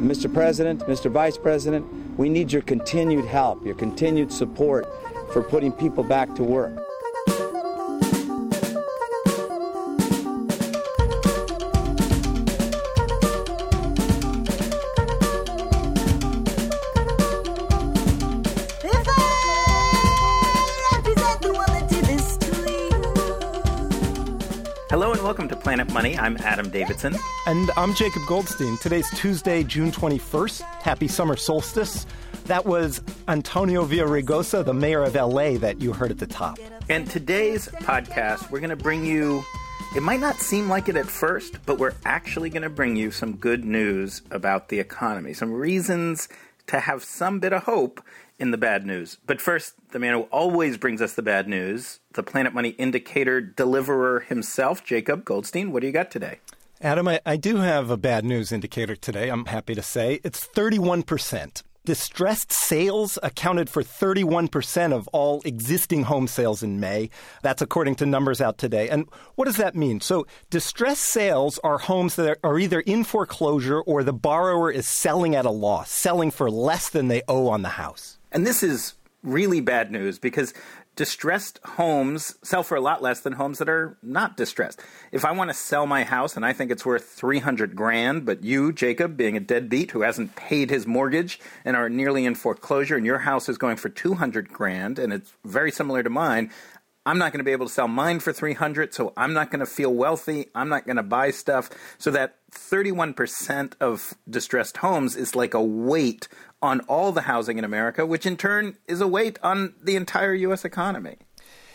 Mr. President, Mr. Vice President, we need your continued help, your continued support for putting people back to work. Planet Money. I'm Adam Davidson. And I'm Jacob Goldstein. Today's Tuesday, June 21st. Happy summer solstice. That was Antonio Villaraigosa, the mayor of LA, that you heard at the top. And today's podcast, we're going to bring you, it might not seem like it at first, but we're actually going to bring you some good news about the economy, some reasons to have some bit of hope in the bad news. But first, the man who always brings us the bad news, the Planet Money indicator deliverer himself, Jacob Goldstein. What do you got today? Adam, I, I do have a bad news indicator today, I'm happy to say. It's 31%. Distressed sales accounted for 31% of all existing home sales in May. That's according to numbers out today. And what does that mean? So, distressed sales are homes that are either in foreclosure or the borrower is selling at a loss, selling for less than they owe on the house. And this is really bad news because distressed homes sell for a lot less than homes that are not distressed. If I want to sell my house and I think it's worth 300 grand, but you, Jacob, being a deadbeat who hasn't paid his mortgage and are nearly in foreclosure and your house is going for 200 grand and it's very similar to mine, I'm not going to be able to sell mine for 300, so I'm not going to feel wealthy. I'm not going to buy stuff. So that 31% of distressed homes is like a weight on all the housing in America, which in turn is a weight on the entire U.S. economy.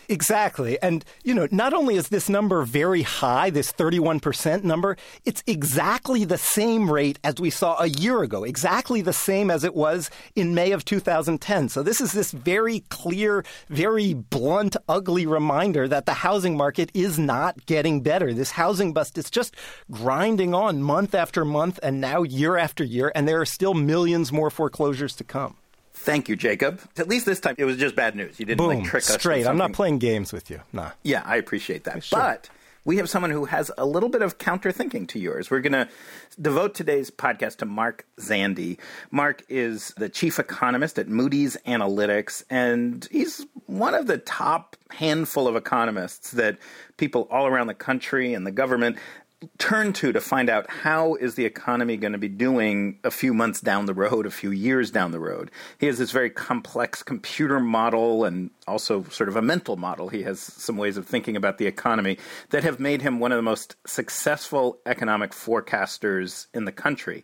Exactly. And, you know, not only is this number very high, this 31% number, it's exactly the same rate as we saw a year ago, exactly the same as it was in May of 2010. So this is this very clear, very blunt, ugly reminder that the housing market is not getting better. This housing bust is just grinding on month after month and now year after year, and there are still millions more foreclosures to come. Thank you, Jacob. At least this time it was just bad news. You didn't Boom, like trick us. straight. I'm not playing games with you. Nah. Yeah, I appreciate that. Sure. But we have someone who has a little bit of counter thinking to yours. We're going to devote today's podcast to Mark Zandi. Mark is the chief economist at Moody's Analytics, and he's one of the top handful of economists that people all around the country and the government turn to to find out how is the economy going to be doing a few months down the road, a few years down the road. He has this very complex computer model and also sort of a mental model. He has some ways of thinking about the economy that have made him one of the most successful economic forecasters in the country.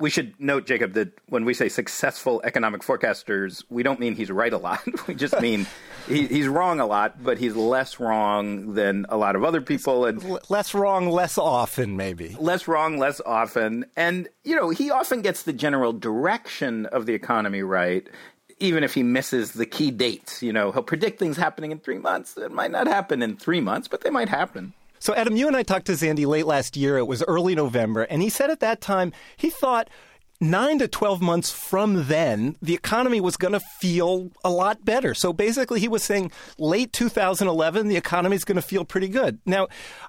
We should note, Jacob, that when we say successful economic forecasters, we don't mean he's right a lot. we just mean he, he's wrong a lot, but he's less wrong than a lot of other people. And L- less wrong, less often, maybe. less wrong, less often. And, you know, he often gets the general direction of the economy right, even if he misses the key dates. You know, he'll predict things happening in three months. It might not happen in three months, but they might happen. So, Adam, you and I talked to Zandi late last year. It was early November, and he said at that time he thought nine to 12 months from then, the economy was going to feel a lot better. So basically, he was saying late 2011, the economy is going to feel pretty good. Now,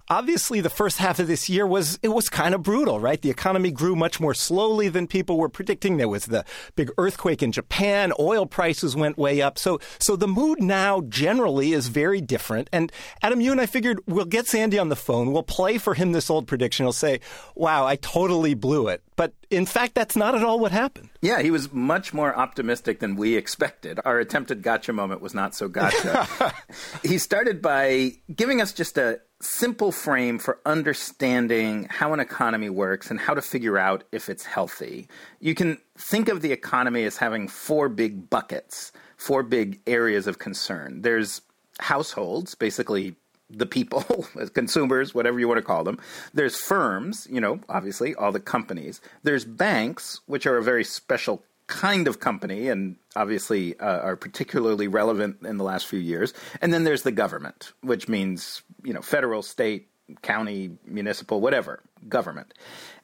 obviously, the first half of this year was, it was kind of brutal, right? The economy grew much more slowly than people were predicting. There was the big earthquake in Japan. Oil prices went way up. So, so the mood now generally is very different. And Adam, you and I figured we'll get Zandi on the phone. We'll play for him this old prediction. He'll say, wow, I totally blew it. But in fact, that's not at all what happened. Yeah, he was much more optimistic than we expected. Our attempted gotcha moment was not so gotcha. he started by giving us just a simple frame for understanding how an economy works and how to figure out if it's healthy. You can think of the economy as having four big buckets, four big areas of concern. There's households, basically the people, consumers, whatever you want to call them. There's firms, you know, obviously, all the companies. There's banks, which are a very special kind of company and obviously uh, are particularly relevant in the last few years. And then there's the government, which means, you know, federal, state, county, municipal, whatever, government.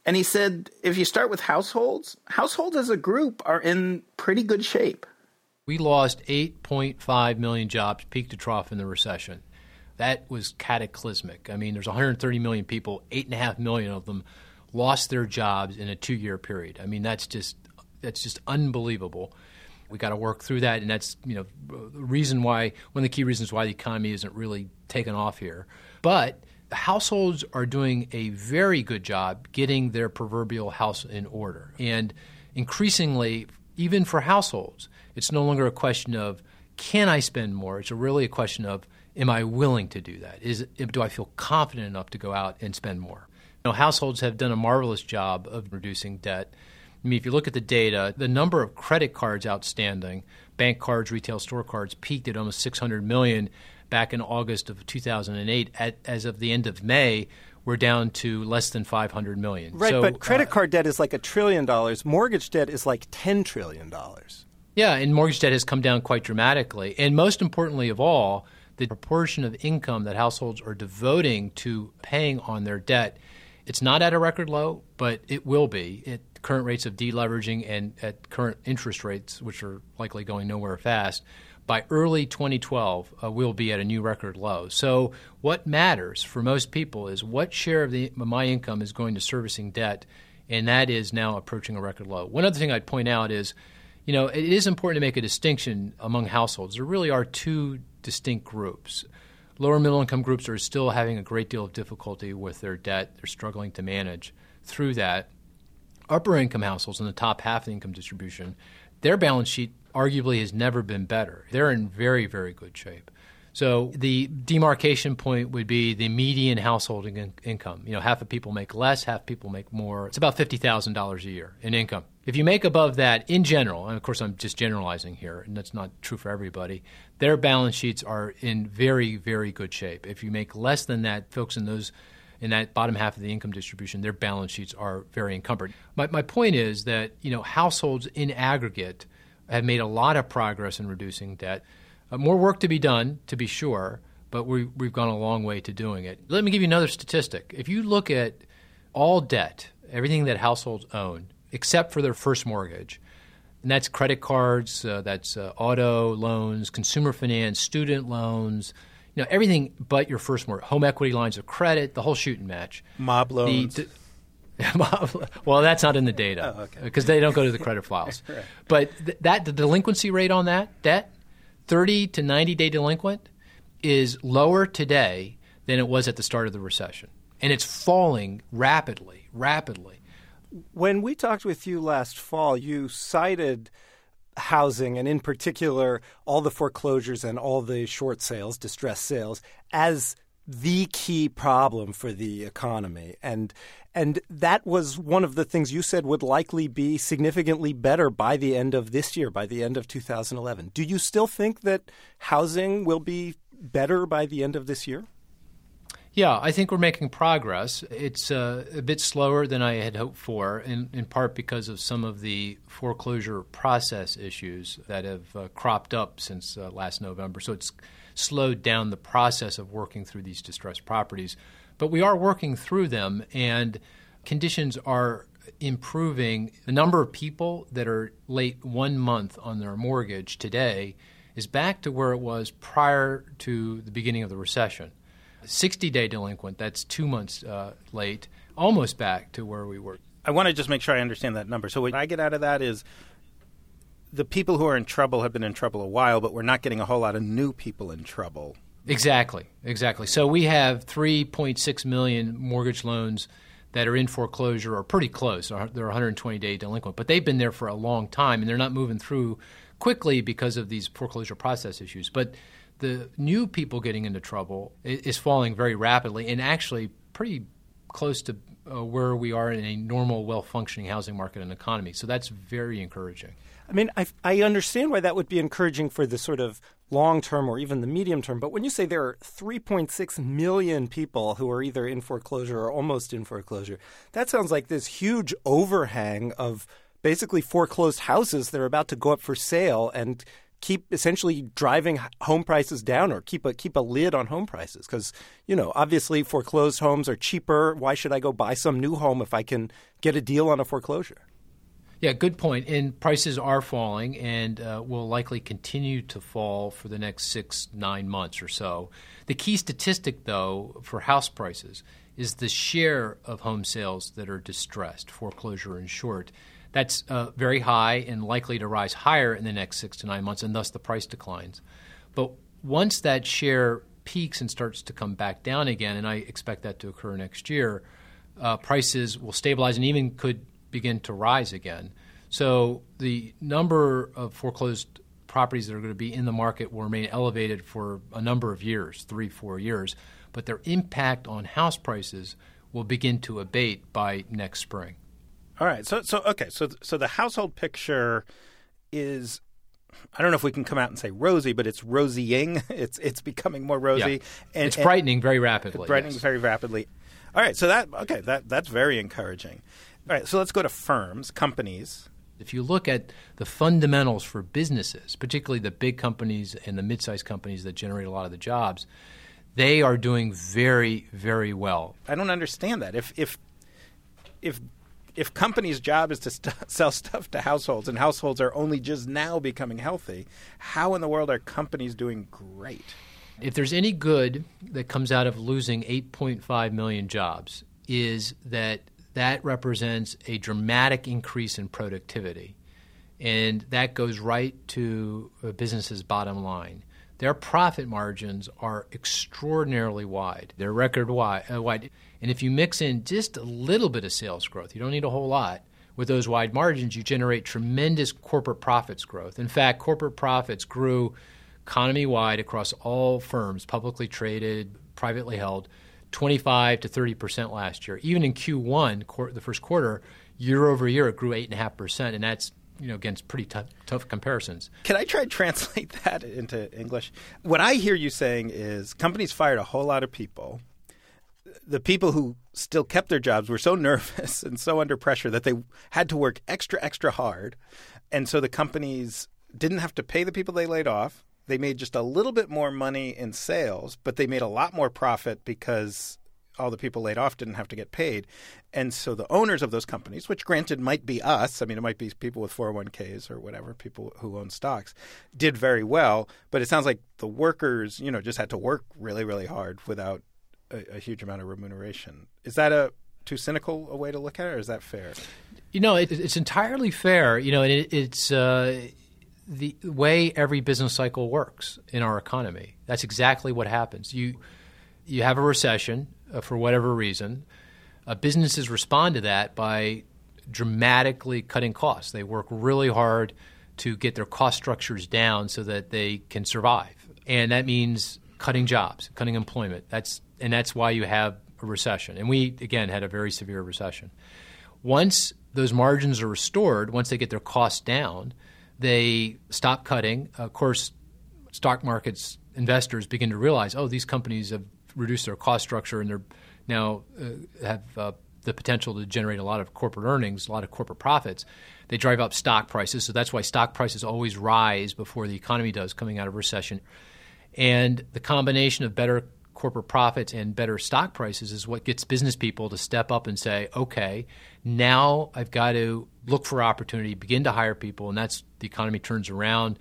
And he said if you start with households, households as a group are in pretty good shape. We lost 8.5 million jobs, peak to trough in the recession. That was cataclysmic. I mean, there's 130 million people, 8.5 million of them lost their jobs in a two year period. I mean, that's just that's just unbelievable. We got to work through that, and that's you know the reason why one of the key reasons why the economy isn't really taken off here. But households are doing a very good job getting their proverbial house in order, and increasingly, even for households, it's no longer a question of can I spend more. It's really a question of am I willing to do that? Is do I feel confident enough to go out and spend more? You know, households have done a marvelous job of reducing debt. I mean, if you look at the data, the number of credit cards outstanding, bank cards, retail store cards, peaked at almost 600 million back in August of 2008. At, as of the end of May, we're down to less than 500 million. Right, so, but credit uh, card debt is like a trillion dollars. Mortgage debt is like 10 trillion dollars. Yeah, and mortgage debt has come down quite dramatically. And most importantly of all, the proportion of income that households are devoting to paying on their debt, it's not at a record low, but it will be at current rates of deleveraging and at current interest rates, which are likely going nowhere fast. By early 2012, uh, we'll be at a new record low. So, what matters for most people is what share of, the, my income is going to servicing debt, and that is now approaching a record low. One other thing I'd point out is you know, it is important to make a distinction among households. There really are two distinct groups. Lower middle income groups are still having a great deal of difficulty with their debt. They're struggling to manage through that. Upper income households in the top half of the income distribution, their balance sheet arguably has never been better. They're in very, very good shape. So the demarcation point would be the median household in- income. You know, half of people make less, half people make more. It's about fifty thousand dollars a year in income. If you make above that, in general, and of course I'm just generalizing here, and that's not true for everybody, their balance sheets are in very, very good shape. If you make less than that, folks in those in that bottom half of the income distribution, their balance sheets are very encumbered. My, my point is that you know households in aggregate have made a lot of progress in reducing debt. Uh, more work to be done, to be sure, but we, we've gone a long way to doing it. Let me give you another statistic. If you look at all debt, everything that households own, except for their first mortgage, and that's credit cards, uh, that's uh, auto loans, consumer finance, student loans, you know, everything but your first mortgage, home equity lines of credit, the whole shooting match. Mob loans. The, well, that's not in the data because oh, okay. they don't go to the credit files. right. But th- that the delinquency rate on that debt 30 to 90 day delinquent is lower today than it was at the start of the recession. And it's falling rapidly, rapidly. When we talked with you last fall, you cited housing and, in particular, all the foreclosures and all the short sales, distress sales, as the key problem for the economy. And and that was one of the things you said would likely be significantly better by the end of this year, by the end of 2011. Do you still think that housing will be better by the end of this year? Yeah, I think we're making progress. It's uh, a bit slower than I had hoped for, in, in part because of some of the foreclosure process issues that have uh, cropped up since uh, last November. So it's slowed down the process of working through these distressed properties. But we are working through them, and conditions are improving. The number of people that are late one month on their mortgage today is back to where it was prior to the beginning of the recession. 60 day delinquent, that's two months uh, late, almost back to where we were. I want to just make sure I understand that number. So, what I get out of that is the people who are in trouble have been in trouble a while, but we're not getting a whole lot of new people in trouble Exactly, exactly. So we have 3.6 million mortgage loans that are in foreclosure or pretty close. They're 120 day delinquent, but they've been there for a long time and they're not moving through quickly because of these foreclosure process issues. But the new people getting into trouble is falling very rapidly and actually pretty close to uh, where we are in a normal, well functioning housing market and economy. So that's very encouraging. I mean, I, I understand why that would be encouraging for the sort of long term or even the medium term. But when you say there are 3.6 million people who are either in foreclosure or almost in foreclosure, that sounds like this huge overhang of basically foreclosed houses that are about to go up for sale and keep essentially driving home prices down or keep a keep a lid on home prices because you know obviously foreclosed homes are cheaper why should i go buy some new home if i can get a deal on a foreclosure yeah, good point. And prices are falling and uh, will likely continue to fall for the next six, nine months or so. The key statistic, though, for house prices is the share of home sales that are distressed, foreclosure in short. That's uh, very high and likely to rise higher in the next six to nine months, and thus the price declines. But once that share peaks and starts to come back down again, and I expect that to occur next year, uh, prices will stabilize and even could begin to rise again. So the number of foreclosed properties that are going to be in the market will remain elevated for a number of years, three, four years, but their impact on house prices will begin to abate by next spring. All right. So so okay. So so the household picture is I don't know if we can come out and say rosy, but it's rosying. It's it's becoming more rosy. Yeah. And, it's brightening and, very rapidly. Brightening yes. very rapidly. All right. So that okay. That that's very encouraging. All right. So let's go to firms, companies. If you look at the fundamentals for businesses, particularly the big companies and the mid-sized companies that generate a lot of the jobs, they are doing very, very well. I don't understand that. If if if if companies' job is to st- sell stuff to households and households are only just now becoming healthy, how in the world are companies doing great? If there's any good that comes out of losing 8.5 million jobs, is that that represents a dramatic increase in productivity. And that goes right to a business's bottom line. Their profit margins are extraordinarily wide. They're record wide, uh, wide. And if you mix in just a little bit of sales growth, you don't need a whole lot. With those wide margins, you generate tremendous corporate profits growth. In fact, corporate profits grew economy wide across all firms, publicly traded, privately held, 25 to 30 percent last year. Even in Q1, the first quarter, year over year, it grew eight and a half percent, and that's you know against pretty tough, tough comparisons. Can I try to translate that into English? What I hear you saying is companies fired a whole lot of people. The people who still kept their jobs were so nervous and so under pressure that they had to work extra, extra hard. And so the companies didn't have to pay the people they laid off they made just a little bit more money in sales, but they made a lot more profit because all the people laid off didn't have to get paid. And so the owners of those companies, which granted might be us, I mean, it might be people with 401ks or whatever, people who own stocks, did very well. But it sounds like the workers, you know, just had to work really, really hard without a, a huge amount of remuneration. Is that a too cynical a way to look at it, or is that fair? You know, it, it's entirely fair. You know, it, it's. Uh, the way every business cycle works in our economy. That's exactly what happens. You you have a recession uh, for whatever reason. Uh, businesses respond to that by dramatically cutting costs. They work really hard to get their cost structures down so that they can survive, and that means cutting jobs, cutting employment. That's and that's why you have a recession. And we again had a very severe recession. Once those margins are restored, once they get their costs down, they stop cutting. Of course, stock markets investors begin to realize, oh, these companies have reduced their cost structure and they're now uh, have uh, the potential to generate a lot of corporate earnings, a lot of corporate profits. They drive up stock prices, so that's why stock prices always rise before the economy does coming out of recession. And the combination of better corporate profits and better stock prices is what gets business people to step up and say, okay, now I've got to look for opportunity, begin to hire people, and that's the economy turns around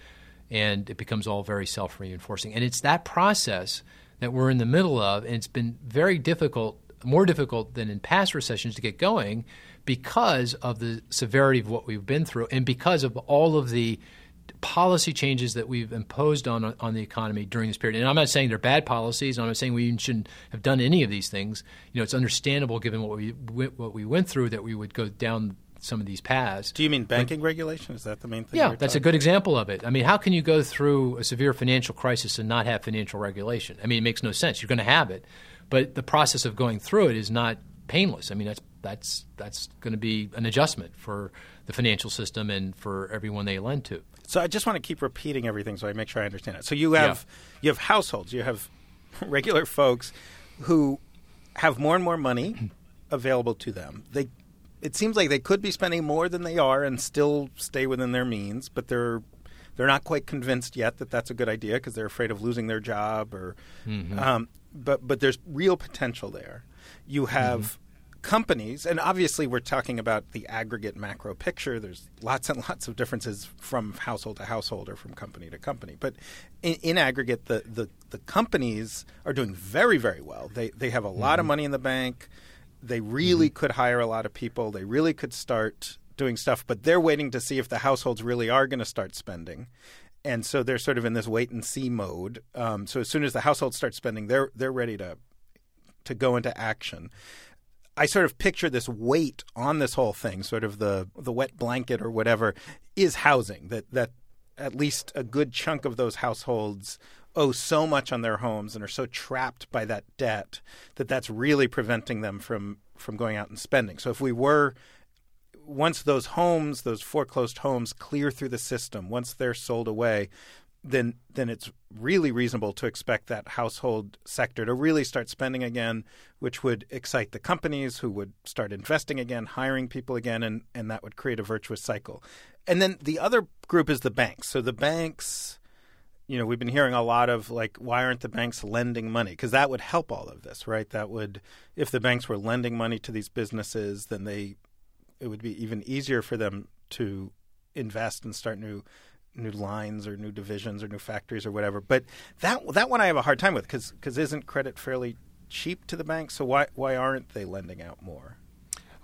and it becomes all very self reinforcing. And it's that process that we're in the middle of, and it's been very difficult, more difficult than in past recessions to get going because of the severity of what we've been through and because of all of the policy changes that we've imposed on on the economy during this period. And I'm not saying they're bad policies. I'm not saying we shouldn't have done any of these things. You know, it's understandable given what we what we went through that we would go down some of these paths. Do you mean banking regulation? Is that the main thing? Yeah, that's a good example of it. I mean, how can you go through a severe financial crisis and not have financial regulation? I mean, it makes no sense. You're going to have it, but the process of going through it is not painless. I mean, that's that's that's going to be an adjustment for the financial system and for everyone they lend to. So I just want to keep repeating everything so I make sure I understand it. So you have yeah. you have households, you have regular folks who have more and more money available to them. They it seems like they could be spending more than they are and still stay within their means, but they're they're not quite convinced yet that that's a good idea because they're afraid of losing their job or mm-hmm. um, but but there's real potential there. You have mm-hmm companies, and obviously we're talking about the aggregate macro picture. There's lots and lots of differences from household to household or from company to company. But in, in aggregate, the, the, the, companies are doing very, very well. They, they have a lot mm-hmm. of money in the bank. They really mm-hmm. could hire a lot of people. They really could start doing stuff, but they're waiting to see if the households really are going to start spending. And so they're sort of in this wait and see mode. Um, so as soon as the households start spending, they're they're ready to to go into action. I sort of picture this weight on this whole thing, sort of the the wet blanket or whatever, is housing. That that at least a good chunk of those households owe so much on their homes and are so trapped by that debt that that's really preventing them from from going out and spending. So if we were once those homes, those foreclosed homes clear through the system, once they're sold away, then then it's really reasonable to expect that household sector to really start spending again, which would excite the companies who would start investing again, hiring people again, and, and that would create a virtuous cycle. And then the other group is the banks. So the banks, you know, we've been hearing a lot of like, why aren't the banks lending money? Because that would help all of this, right? That would, if the banks were lending money to these businesses, then they, it would be even easier for them to invest and start new new lines or new divisions or new factories or whatever. But that that one I have a hard time with because because isn't credit fairly cheap to the banks? So why why aren't they lending out more?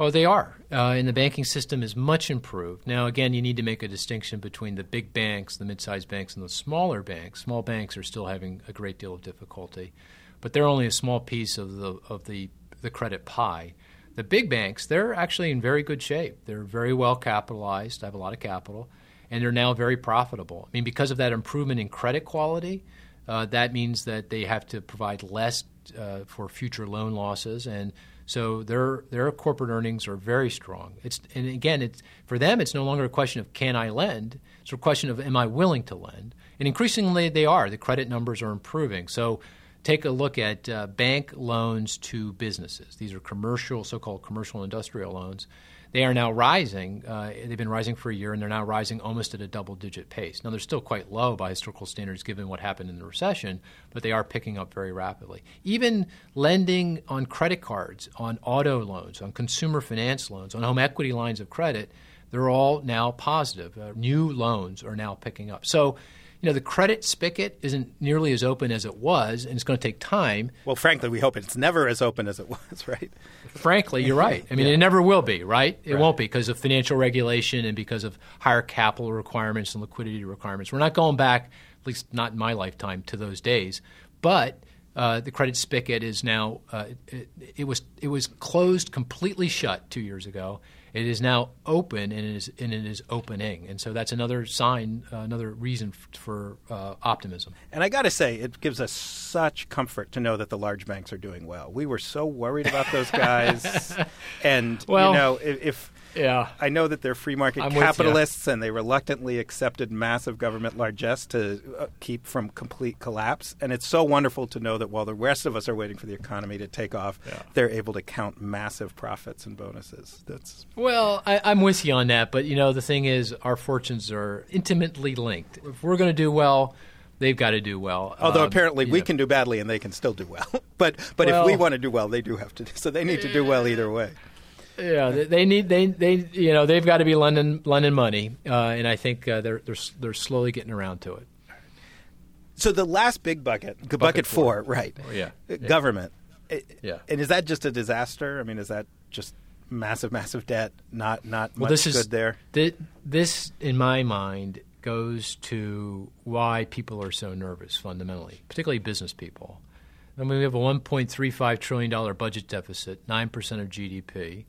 Oh, they are. Uh, and the banking system is much improved. Now, again, you need to make a distinction between the big banks, the mid-sized banks, and the smaller banks. Small banks are still having a great deal of difficulty, but they're only a small piece of the of the the credit pie. The big banks, they're actually in very good shape. They're very well capitalized. I have a lot of capital and they're now very profitable. I mean, because of that improvement in credit quality, uh, that means that they have to provide less uh, for future loan losses, and so their their corporate earnings are very strong. It's and again, it's for them, it's no longer a question of can I lend; it's a question of am I willing to lend, and increasingly they are. The credit numbers are improving. So. Take a look at uh, bank loans to businesses. These are commercial, so-called commercial industrial loans they are now rising. Uh, they've been rising for a year, and they're now rising almost at a double digit pace. Now, they're still quite low by historical standards given what happened in the recession, but they are picking up very rapidly. Even lending on credit cards, on auto loans, on consumer finance loans, on home equity lines of credit, they're all now positive. Uh, new loans are now picking up. So, you know, the credit spigot isn't nearly as open as it was, and it's going to take time. Well, frankly, we hope it's never as open as it was, right? Frankly, you're right. I mean, yeah. it never will be, right? It right. won't be because of financial regulation and because of higher capital requirements and liquidity requirements. We're not going back, at least not in my lifetime, to those days. But uh, the credit spigot is now uh, it, it, was it was closed completely shut two years ago, it is now open and it is, and it is opening. And so that's another sign, uh, another reason f- for uh, optimism. And I got to say, it gives us such comfort to know that the large banks are doing well. We were so worried about those guys. and, well, you know, if, if yeah. I know that they're free market I'm capitalists and they reluctantly accepted massive government largesse to uh, keep from complete collapse. And it's so wonderful to know that while the rest of us are waiting for the economy to take off, yeah. they're able to count massive profits and bonuses. That's Well, I, I'm with you on that. But, you know, the thing is, our fortunes are intimately linked. If we're going to do well, they've got to do well. Although um, apparently we know. can do badly and they can still do well. but but well, if we want to do well, they do have to. So they need to do well either way. Yeah, they need they they you know they've got to be London London money, uh, and I think uh, they're they're they're slowly getting around to it. So the last big bucket, bucket, bucket four, four, right? Oh, yeah. Uh, government. Yeah. And is that just a disaster? I mean, is that just massive, massive debt? Not not well, much this is, good there. Th- this, in my mind, goes to why people are so nervous fundamentally, particularly business people. I mean, we have a $1.35 trillion budget deficit, 9% of GDP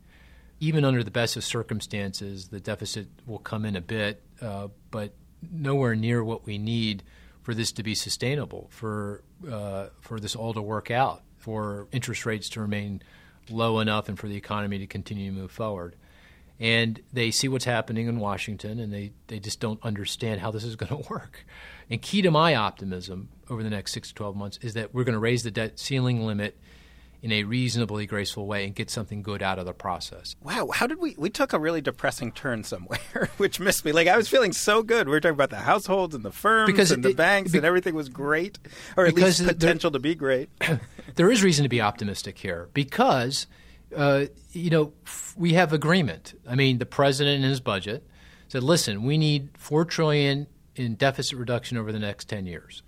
even under the best of circumstances, the deficit will come in a bit, uh, but nowhere near what we need for this to be sustainable, for uh, for this all to work out, for interest rates to remain low enough, and for the economy to continue to move forward. And they see what's happening in Washington, and they, they just don't understand how this is going to work. And key to my optimism over the next six to 12 months is that we're going to raise the debt ceiling limit in a reasonably graceful way and get something good out of the process. Wow, how did we we took a really depressing turn somewhere, which missed me. Like I was feeling so good. We were talking about the households and the firms because and it, the banks be, and everything was great, or at least potential there, to be great. there is reason to be optimistic here because uh, you know, f- we have agreement. I mean, the president in his budget said, "Listen, we need four trillion in deficit reduction over the next ten years."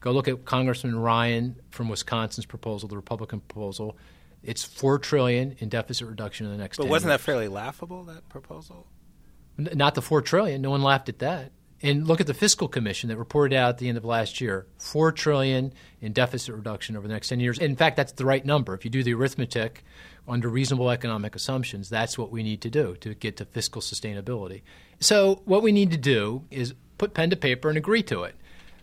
Go look at Congressman Ryan from Wisconsin's proposal, the Republican proposal. It's four trillion in deficit reduction in the next. But 10 wasn't years. that fairly laughable? That proposal. N- not the four trillion. No one laughed at that. And look at the fiscal commission that reported out at the end of last year: four trillion in deficit reduction over the next ten years. In fact, that's the right number. If you do the arithmetic under reasonable economic assumptions, that's what we need to do to get to fiscal sustainability. So, what we need to do is put pen to paper and agree to it.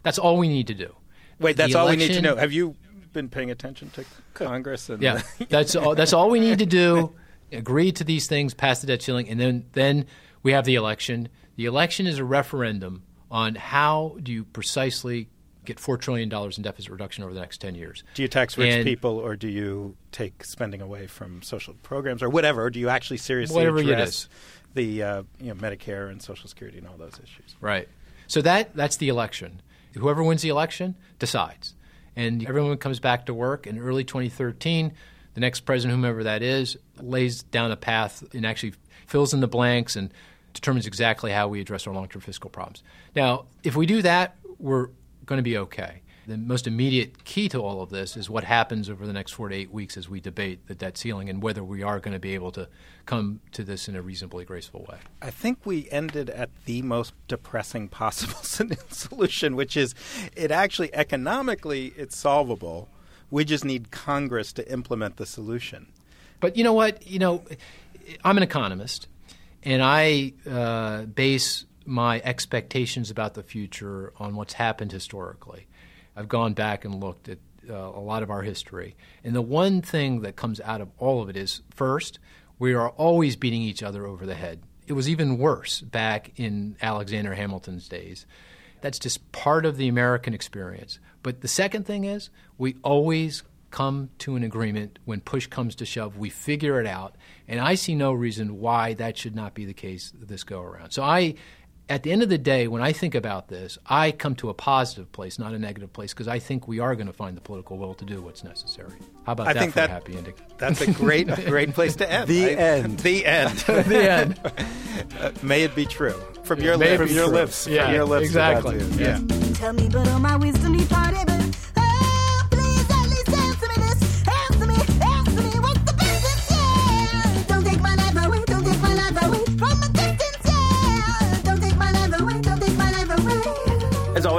That's all we need to do. Wait, that's all we need to know. Have you been paying attention to Congress? And Yeah, that's all, that's all we need to do. Agree to these things, pass the debt ceiling, and then then we have the election. The election is a referendum on how do you precisely get four trillion dollars in deficit reduction over the next ten years. do you tax rich And- people, or do you take spending away from social programs, or whatever? Or do you actually seriously Whatever address is. the uh, you know Medicare and Social Security and all those issues? Right. So that that's the election. Whoever wins the election decides, and everyone comes back to work in early 2013. The next president, whomever that is, lays down a path and actually fills in the blanks and determines exactly how we address our long-term fiscal problems. Now, if we do that, we're going to be okay. The most immediate key to all of this is what happens over the next four to eight weeks as we debate the debt ceiling and whether we are going to be able to come to this in a reasonably graceful way. I think we ended at the most depressing possible solution, which is it actually economically it's solvable. We just need Congress to implement the solution. But you know what? You know, I'm an economist, and I uh, base my expectations about the future on what's happened historically. I've gone back and looked at uh, a lot of our history, and the one thing that comes out of all of it is first, we are always beating each other over the head. It was even worse back in Alexander Hamilton's days. That's just part of the American experience. But the second thing is, we always come to an agreement when push comes to shove. We figure it out. And I see no reason why that should not be the case this go around. So I. At the end of the day, when I think about this, I come to a positive place, not a negative place, because I think we are going to find the political will to do what's necessary. How about I that think for that a happy ending? That's a great, great place to end. The I- end. The end. the end. Uh, may it be true from your lips. From your lips. Yeah, from your lips. exactly. Yeah. Tell me, but all my wisdom departed.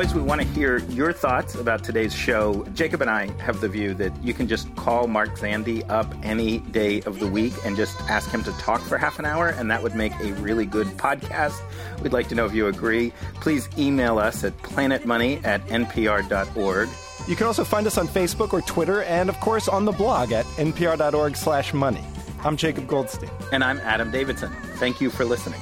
Always, we want to hear your thoughts about today's show. Jacob and I have the view that you can just call Mark Zandi up any day of the week and just ask him to talk for half an hour, and that would make a really good podcast. We'd like to know if you agree. Please email us at planetmoney at npr.org. You can also find us on Facebook or Twitter, and of course on the blog at npr.org/money. I'm Jacob Goldstein. And I'm Adam Davidson. Thank you for listening.